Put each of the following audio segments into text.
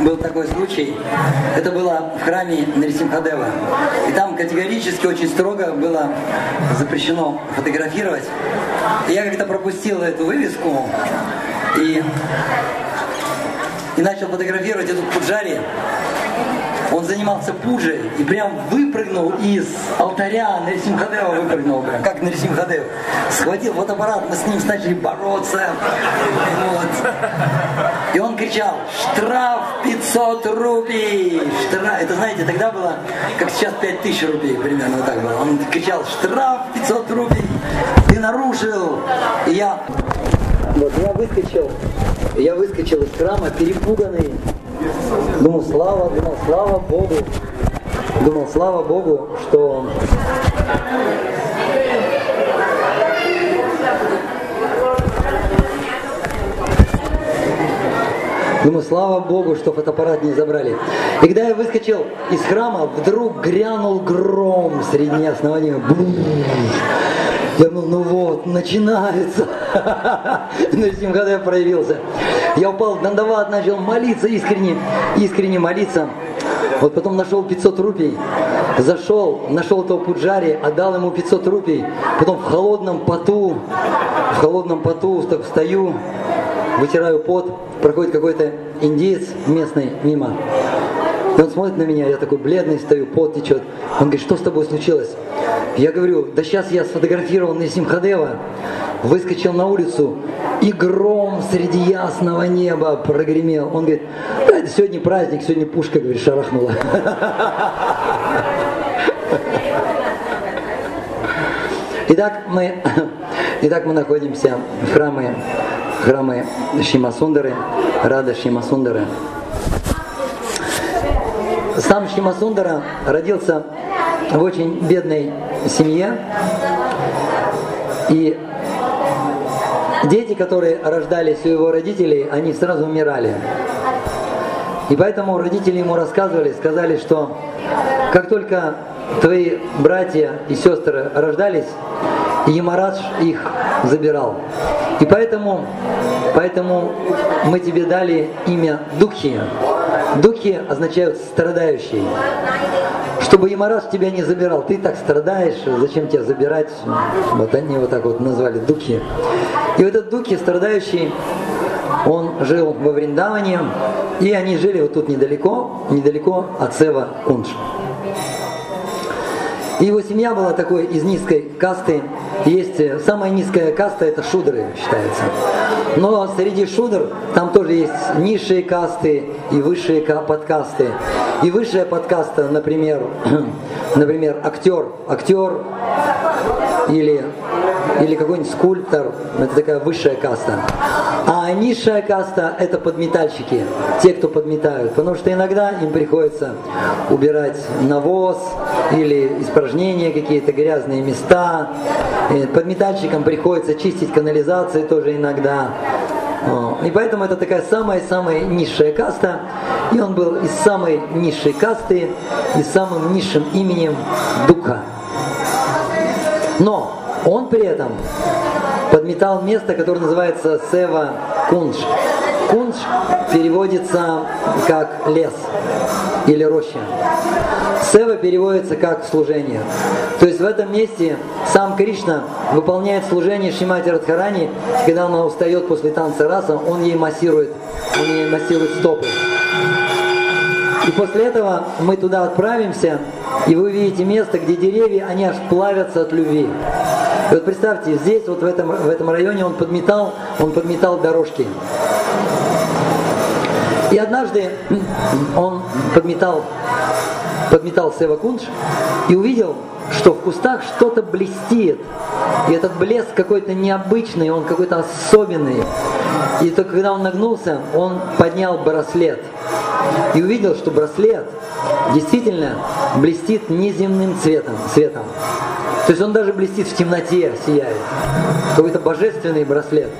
был такой случай. Это было в храме Нарисимхадева. И там категорически очень строго было запрещено фотографировать. И я как-то пропустил эту вывеску и, и начал фотографировать эту пуджари он занимался пуджей и прям выпрыгнул из алтаря, Нарисимхадева выпрыгнул прям, как Нарисимхадев. Схватил фотоаппарат, мы с ним начали бороться. Вот. И он кричал, штраф 500 рупий, штраф. Это, знаете, тогда было, как сейчас 5000 рублей, примерно вот так было. Он кричал, штраф 500 рупий, ты нарушил. И я, вот я выскочил, я выскочил из храма, перепуганный, Думал, слава, думал, слава Богу, думал, слава Богу, что Думаю, слава Богу, что фотоаппарат не забрали. И когда я выскочил из храма, вдруг грянул гром среди неясного неба. Я думал, ну вот, начинается. Начнем, когда я проявился. Я упал в дандават, начал молиться искренне, искренне молиться. Вот потом нашел 500 рупий, зашел, нашел этого пуджари, отдал ему 500 рупий. Потом в холодном поту, в холодном поту так встаю, вытираю пот, проходит какой-то индеец местный мимо. И он смотрит на меня, я такой бледный стою, пот течет. Он говорит, что с тобой случилось? Я говорю, да сейчас я сфотографировал на Симхадева, выскочил на улицу, и гром среди ясного неба прогремел. Он говорит, сегодня праздник, сегодня пушка, говорит, шарахнула. Итак, мы, итак, мы находимся в храме, в храме Шимасундары, Рада Шимасундары. Сам Шимасундара родился в очень бедной семье. И дети, которые рождались у его родителей, они сразу умирали. И поэтому родители ему рассказывали, сказали, что как только твои братья и сестры рождались, Ямарадж их забирал. И поэтому, поэтому мы тебе дали имя Духи. Духи означают страдающий чтобы Ямараш тебя не забирал. Ты так страдаешь, зачем тебя забирать? Вот они вот так вот назвали Дуки. И вот этот Дуки, страдающий, он жил во Вриндаване, и они жили вот тут недалеко, недалеко от Сева Кунш. И его семья была такой из низкой касты. Есть э, самая низкая каста это шудры считается. Но среди шудр там тоже есть низшие касты и высшие подкасты. И высшая подкаста, например, например, актер, актер или, или какой-нибудь скульптор, это такая высшая каста. А низшая каста – это подметальщики, те, кто подметают. Потому что иногда им приходится убирать навоз или испражнения какие-то, грязные места. Подметальщикам приходится чистить канализации тоже иногда. И поэтому это такая самая-самая низшая каста. И он был из самой низшей касты и самым низшим именем Духа. Но он при этом подметал место, которое называется Сева Кунш. Кунш переводится как лес или роща. Сева переводится как служение. То есть в этом месте сам Кришна выполняет служение Шимати Радхарани, когда она устает после танца раса, он ей массирует, он ей массирует стопы. И после этого мы туда отправимся, и вы увидите место, где деревья, они аж плавятся от любви. И вот представьте, здесь, вот в этом, в этом районе он подметал, он подметал дорожки. И однажды он подметал, подметал Сева Кунш и увидел, что в кустах что-то блестит. И этот блеск какой-то необычный, он какой-то особенный. И только когда он нагнулся, он поднял браслет. И увидел, что браслет действительно блестит неземным цветом, светом. То есть он даже блестит в темноте, сияет. Какой-то божественный браслет.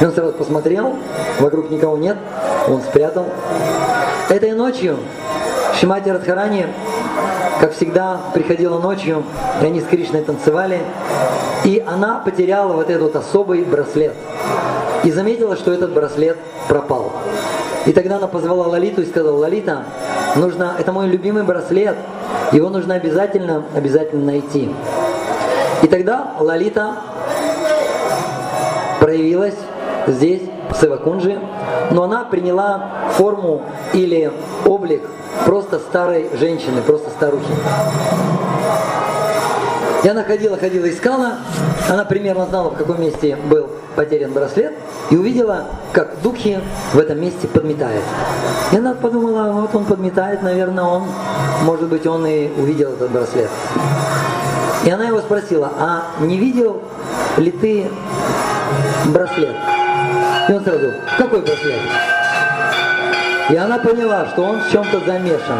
Он сразу посмотрел, вокруг никого нет, он спрятал. Этой ночью Шимати Радхарани, как всегда, приходила ночью, и они с Кришной танцевали, и она потеряла вот этот особый браслет. И заметила, что этот браслет пропал. И тогда она позвала Лолиту и сказала, Лолита, нужно, это мой любимый браслет, его нужно обязательно, обязательно найти. И тогда Лолита проявилась здесь, в Севакунже, но она приняла форму или облик просто старой женщины, просто старухи. И она ходила, искала. Она примерно знала, в каком месте был потерян браслет. И увидела, как духи в этом месте подметают. И она подумала, вот он подметает, наверное, он, может быть, он и увидел этот браслет. И она его спросила, а не видел ли ты браслет? И он сразу, какой браслет? И она поняла, что он в чем-то замешан.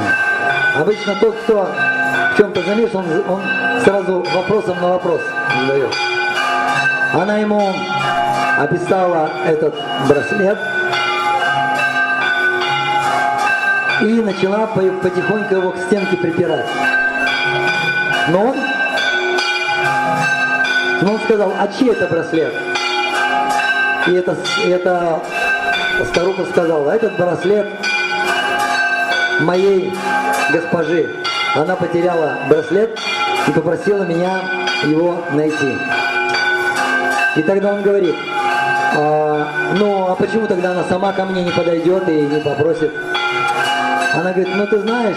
Обычно тот, кто в чем-то замешан, он, сразу вопросом на вопрос задает. Она ему описала этот браслет и начала потихоньку его к стенке припирать. Но он, но он сказал, а чей это браслет? И это, это старуха сказала, этот браслет моей госпожи. Она потеряла браслет и попросила меня его найти. И тогда он говорит, а, ну а почему тогда она сама ко мне не подойдет и не попросит? Она говорит, ну ты знаешь,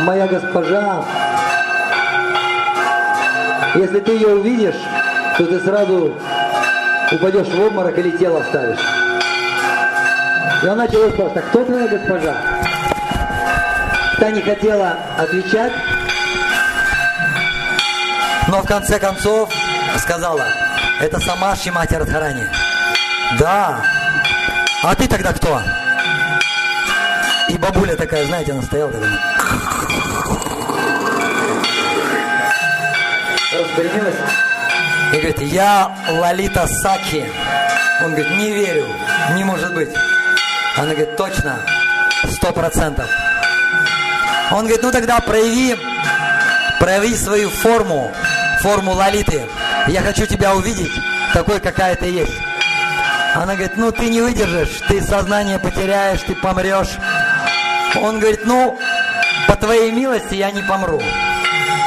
моя госпожа, если ты ее увидишь, то ты сразу упадешь в обморок или тело оставишь. И он начал просто, кто твоя госпожа? Та не хотела отвечать, но в конце концов сказала, это сама Шимати Радхарани. Да. А ты тогда кто? И бабуля такая, знаете, она стояла такая. Распрямилась. И говорит, я Лалита Саки. Он говорит, не верю, не может быть. Она говорит, точно, сто процентов. Он говорит, ну тогда прояви, прояви свою форму, форму Лалиты. Я хочу тебя увидеть такой, какая ты есть. Она говорит, ну ты не выдержишь, ты сознание потеряешь, ты помрешь. Он говорит, ну, по твоей милости я не помру.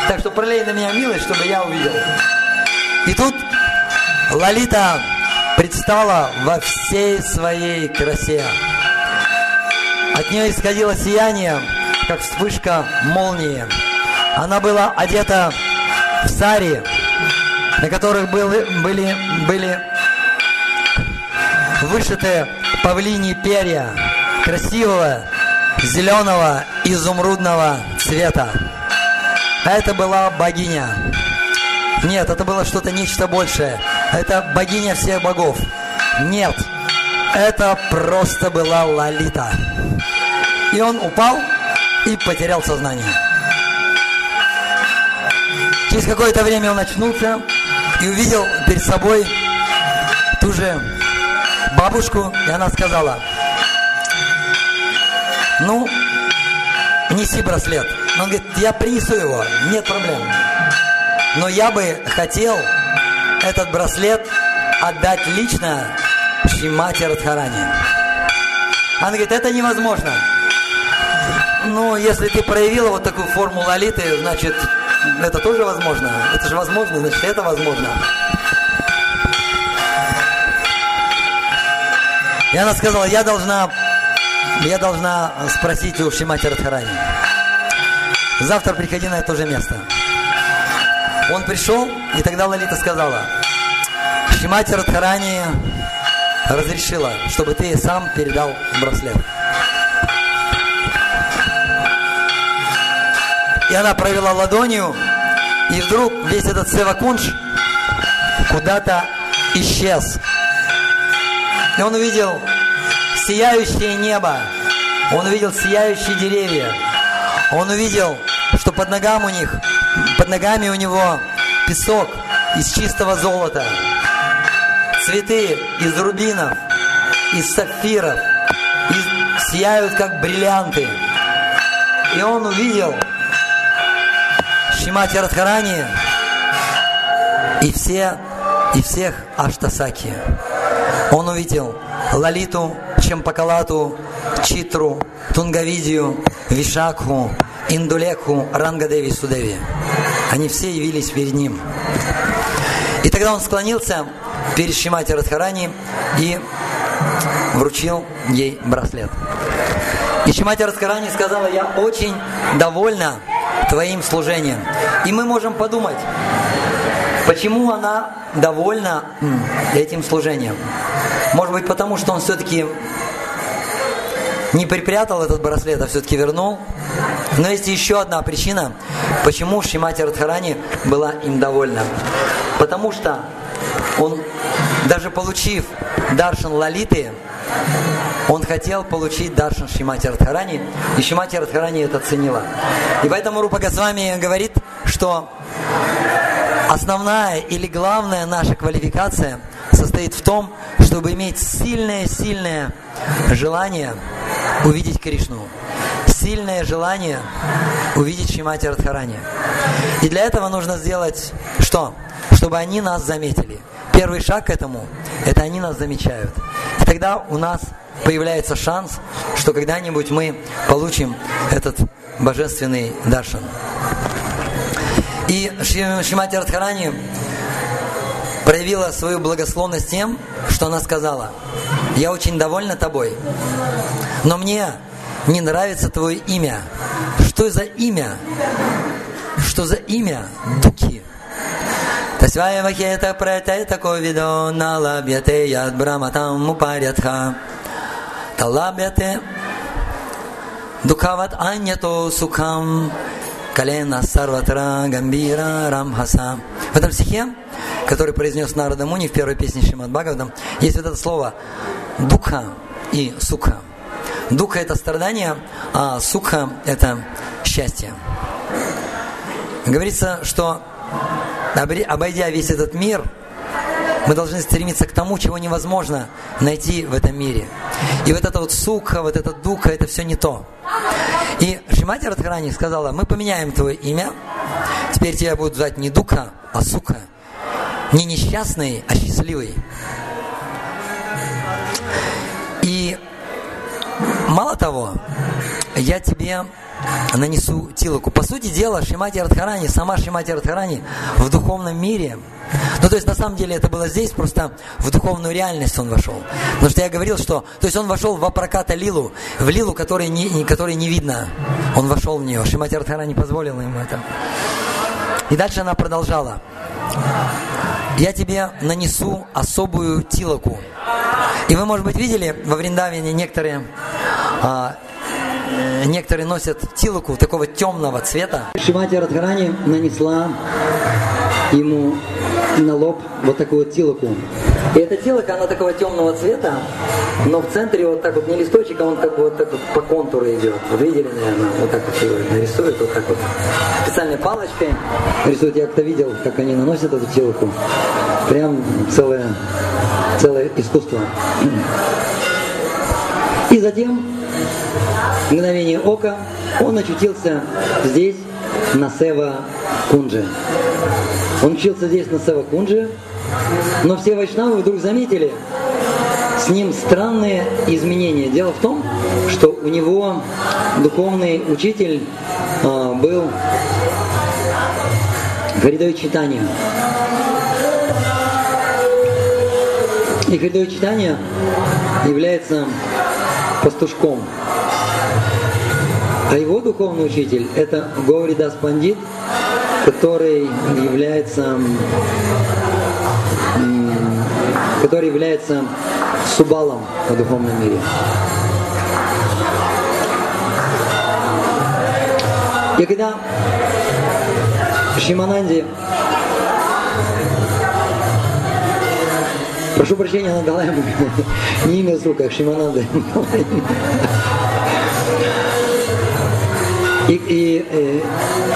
Так что пролей на меня милость, чтобы я увидел. И тут Лалита предстала во всей своей красе. От нее исходило сияние, как вспышка молнии. Она была одета в сари, на которых были, были, были вышиты павлиньи перья красивого зеленого изумрудного цвета. Это была богиня. Нет, это было что-то нечто большее. Это богиня всех богов. Нет, это просто была Лолита. И он упал и потерял сознание. Через какое-то время он очнулся и увидел перед собой ту же бабушку, и она сказала, ну, неси браслет. Он говорит, я принесу его, нет проблем. Но я бы хотел этот браслет отдать лично Шимати Радхарани. Она говорит, это невозможно. Ну, если ты проявила вот такую форму лолиты, значит, это тоже возможно. Это же возможно, значит, это возможно. И она сказала, я должна, я должна спросить у Шимати Радхарани. Завтра приходи на это же место. Он пришел, и тогда Лолита сказала, Шимати Радхарани разрешила, чтобы ты сам передал браслет. И она провела ладонью, и вдруг весь этот Севакунш куда-то исчез. И он увидел сияющее небо, он увидел сияющие деревья, он увидел, что под ногами у них, под ногами у него песок из чистого золота, цветы из рубинов, из сапфиров, и сияют как бриллианты. И он увидел, Шимати Радхарани и все, и всех Аштасаки. Он увидел Лалиту, Чемпакалату, Читру, Тунгавидию, Вишакху, Индулекху, Рангадеви, Судеви. Они все явились перед ним. И тогда он склонился перед Шимати Радхарани и вручил ей браслет. И Шимати Радхарани сказала, я очень довольна твоим служением. И мы можем подумать, почему она довольна этим служением. Может быть, потому что он все-таки не припрятал этот браслет, а все-таки вернул. Но есть еще одна причина, почему Шимати Радхарани была им довольна. Потому что он, даже получив Даршан Лалиты, он хотел получить Даршан Шимати Радхарани, и Шимати Радхарани это ценила. И поэтому Рупа Госвами говорит, что основная или главная наша квалификация состоит в том, чтобы иметь сильное-сильное желание увидеть Кришну. Сильное желание увидеть Шимати Радхарани. И для этого нужно сделать что? Чтобы они нас заметили. Первый шаг к этому – это они нас замечают. И тогда у нас появляется шанс, что когда-нибудь мы получим этот божественный даршан. И Шимати Радхарани проявила свою благословность тем, что она сказала, «Я очень довольна тобой, но мне не нравится твое имя. Что за имя? Что за имя? Дуки. Тасвая вахета пратета ковидо налабьяте яд браматам мупарятха. Талабьяте дукават аньято сукам Калена Сарватра Гамбира Рамхаса. В этом стихе, который произнес Нарада Муни в первой песне Шримад Бхагаватам, есть вот это слово духа и суха. Духа это страдание, а суха это счастье. Говорится, что обойдя весь этот мир, мы должны стремиться к тому, чего невозможно найти в этом мире. И вот это вот суха, вот это духа, это все не то. И Шимати Радхарани сказала, мы поменяем твое имя, теперь тебя будут звать не Духа, а Сука. Не несчастный, а счастливый. И мало того, я тебе нанесу тилоку. По сути дела, Шимати Радхарани, сама Шимати Радхарани в духовном мире – ну, то есть, на самом деле, это было здесь, просто в духовную реальность он вошел. Потому что я говорил, что... То есть, он вошел в Апраката Лилу, в Лилу, которой не, которой не видно. Он вошел в нее. Шимати Радхара не позволила ему это. И дальше она продолжала. Я тебе нанесу особую тилоку. И вы, может быть, видели во Вриндавине некоторые а, некоторые носят тилоку такого темного цвета. Шимати Радхарани нанесла ему на лоб вот такую вот тилоку. И эта тилока, она такого темного цвета, но в центре вот так вот не листочек, а он как бы вот так вот по контуру идет. Вот видели, наверное, вот так вот его нарисуют, вот так вот. Специальной палочкой рисуют. Я как-то видел, как они наносят эту тилоку. Прям целое, целое искусство. И затем, мгновение ока, он очутился здесь, на Сева Кунджи. Он учился здесь на Савакунже, но все вайшнавы вдруг заметили с ним странные изменения. Дело в том, что у него духовный учитель э, был Харидой Читания. И Харидой Читания является пастушком. А его духовный учитель – это Говридас Пандит, который является который является субалом в духовном мире. И когда Шимананди Прошу прощения, она дала не имя с рук, а. И, и, э,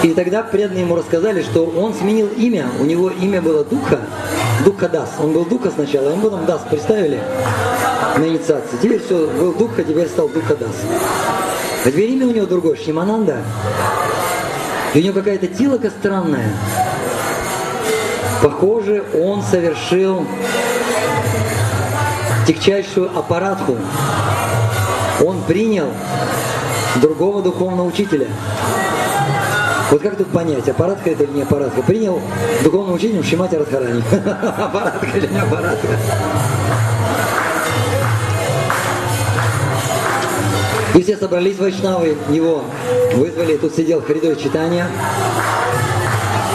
и тогда преданные ему рассказали, что он сменил имя. У него имя было Духа, Духа Дас. Он был Духа сначала, а ему потом Дас представили на инициации. Теперь все, был Духа, теперь стал Духа Дас. А теперь имя у него другое, Шимананда. И у него какая-то тилока странная. Похоже, он совершил тягчайшую аппаратку. он принял другого духовного учителя. Вот как тут понять, аппаратка это или не аппаратка? Принял духовным учителем Шимати Радхарани. аппаратка или не аппаратка? И все собрались вайшнавы, его вызвали, тут сидел Харидой читания,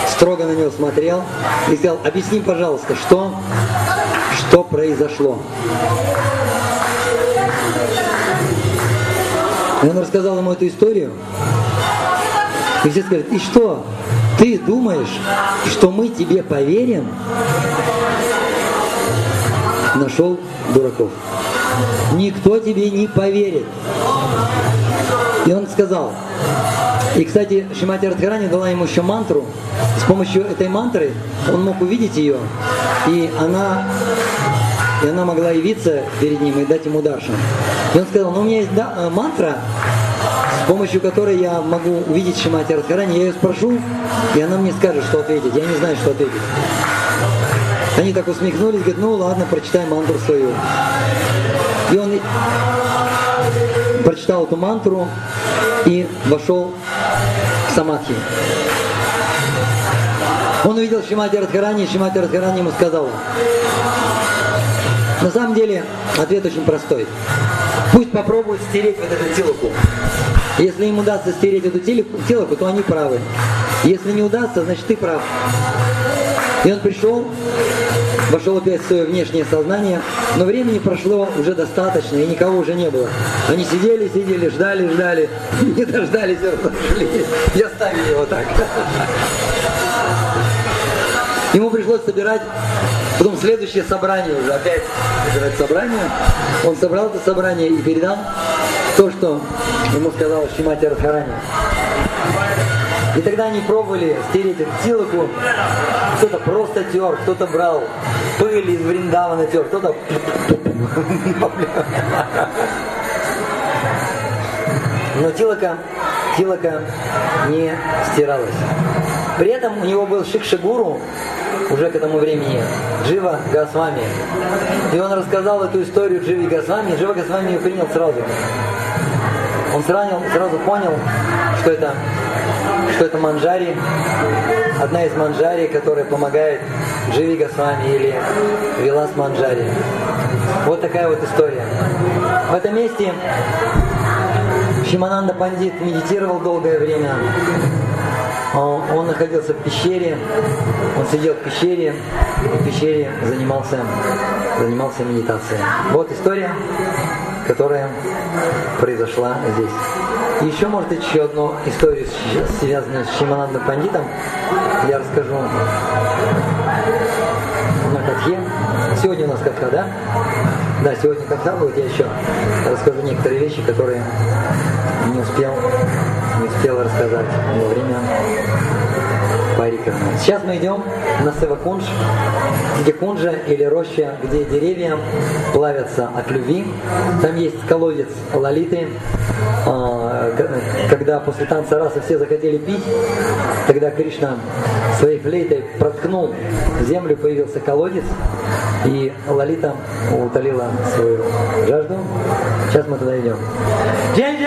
строго на него смотрел и сказал, объясни, пожалуйста, что, что произошло. И он рассказал ему эту историю, и все сказали, и что, ты думаешь, что мы тебе поверим? Нашел дураков. Никто тебе не поверит. И он сказал, и, кстати, Шимати Радхарани дала ему еще мантру. С помощью этой мантры он мог увидеть ее, и она, и она могла явиться перед ним и дать ему даршан. И он сказал, ну у меня есть да, э, мантра, с помощью которой я могу увидеть Шимати Радхарани. Я ее спрошу, и она мне скажет, что ответить. Я не знаю, что ответить. Они так усмехнулись, говорят, ну ладно, прочитай мантру свою. И он прочитал эту мантру и вошел в самадхи. Он увидел Шимати Радхарани, и Шимати Радхарани ему сказал, на самом деле ответ очень простой. Пусть попробует стереть вот эту тилоку. Если им удастся стереть эту тилоку, то они правы. Если не удастся, значит ты прав. И он пришел, вошел опять в свое внешнее сознание, но времени прошло уже достаточно, и никого уже не было. Они сидели, сидели, ждали, ждали, не дождались, и оставили его так. Ему пришлось собирать потом следующее собрание уже, опять собирать собрание. Он собрал это собрание и передал то, что ему сказал Шимати Радхарани. И тогда они пробовали стереть эту силоку. Кто-то просто тер, кто-то брал пыль из Вриндавана тер, кто-то... Но тилока, тилока не стиралась. При этом у него был Шикшигуру, уже к этому времени, Джива Госвами. И он рассказал эту историю Дживи Госвами, Джива Госвами ее принял сразу. Он сразу, сразу понял, что это что это манджари, одна из манджари, которая помогает Дживи Госвами или Вилас Манджари. Вот такая вот история. В этом месте Шимананда Пандит медитировал долгое время. Он находился в пещере, он сидел в пещере, и в пещере занимался, занимался медитацией. Вот история, которая произошла здесь. Еще, может, еще одну историю, связанную с Шиманандом Пандитом, я расскажу на Катхе. Сегодня у нас Катха, да? Да, сегодня Катха будет, я еще расскажу некоторые вещи, которые не успел, не успел рассказать во время Парика. Сейчас мы идем на Севакунж, где кунжа или роща, где деревья плавятся от любви. Там есть колодец Лалиты. А, когда после танца раса все захотели пить, тогда Кришна своей флейтой проткнул землю, появился колодец, и Лалита утолила свою жажду. Сейчас мы туда идем. День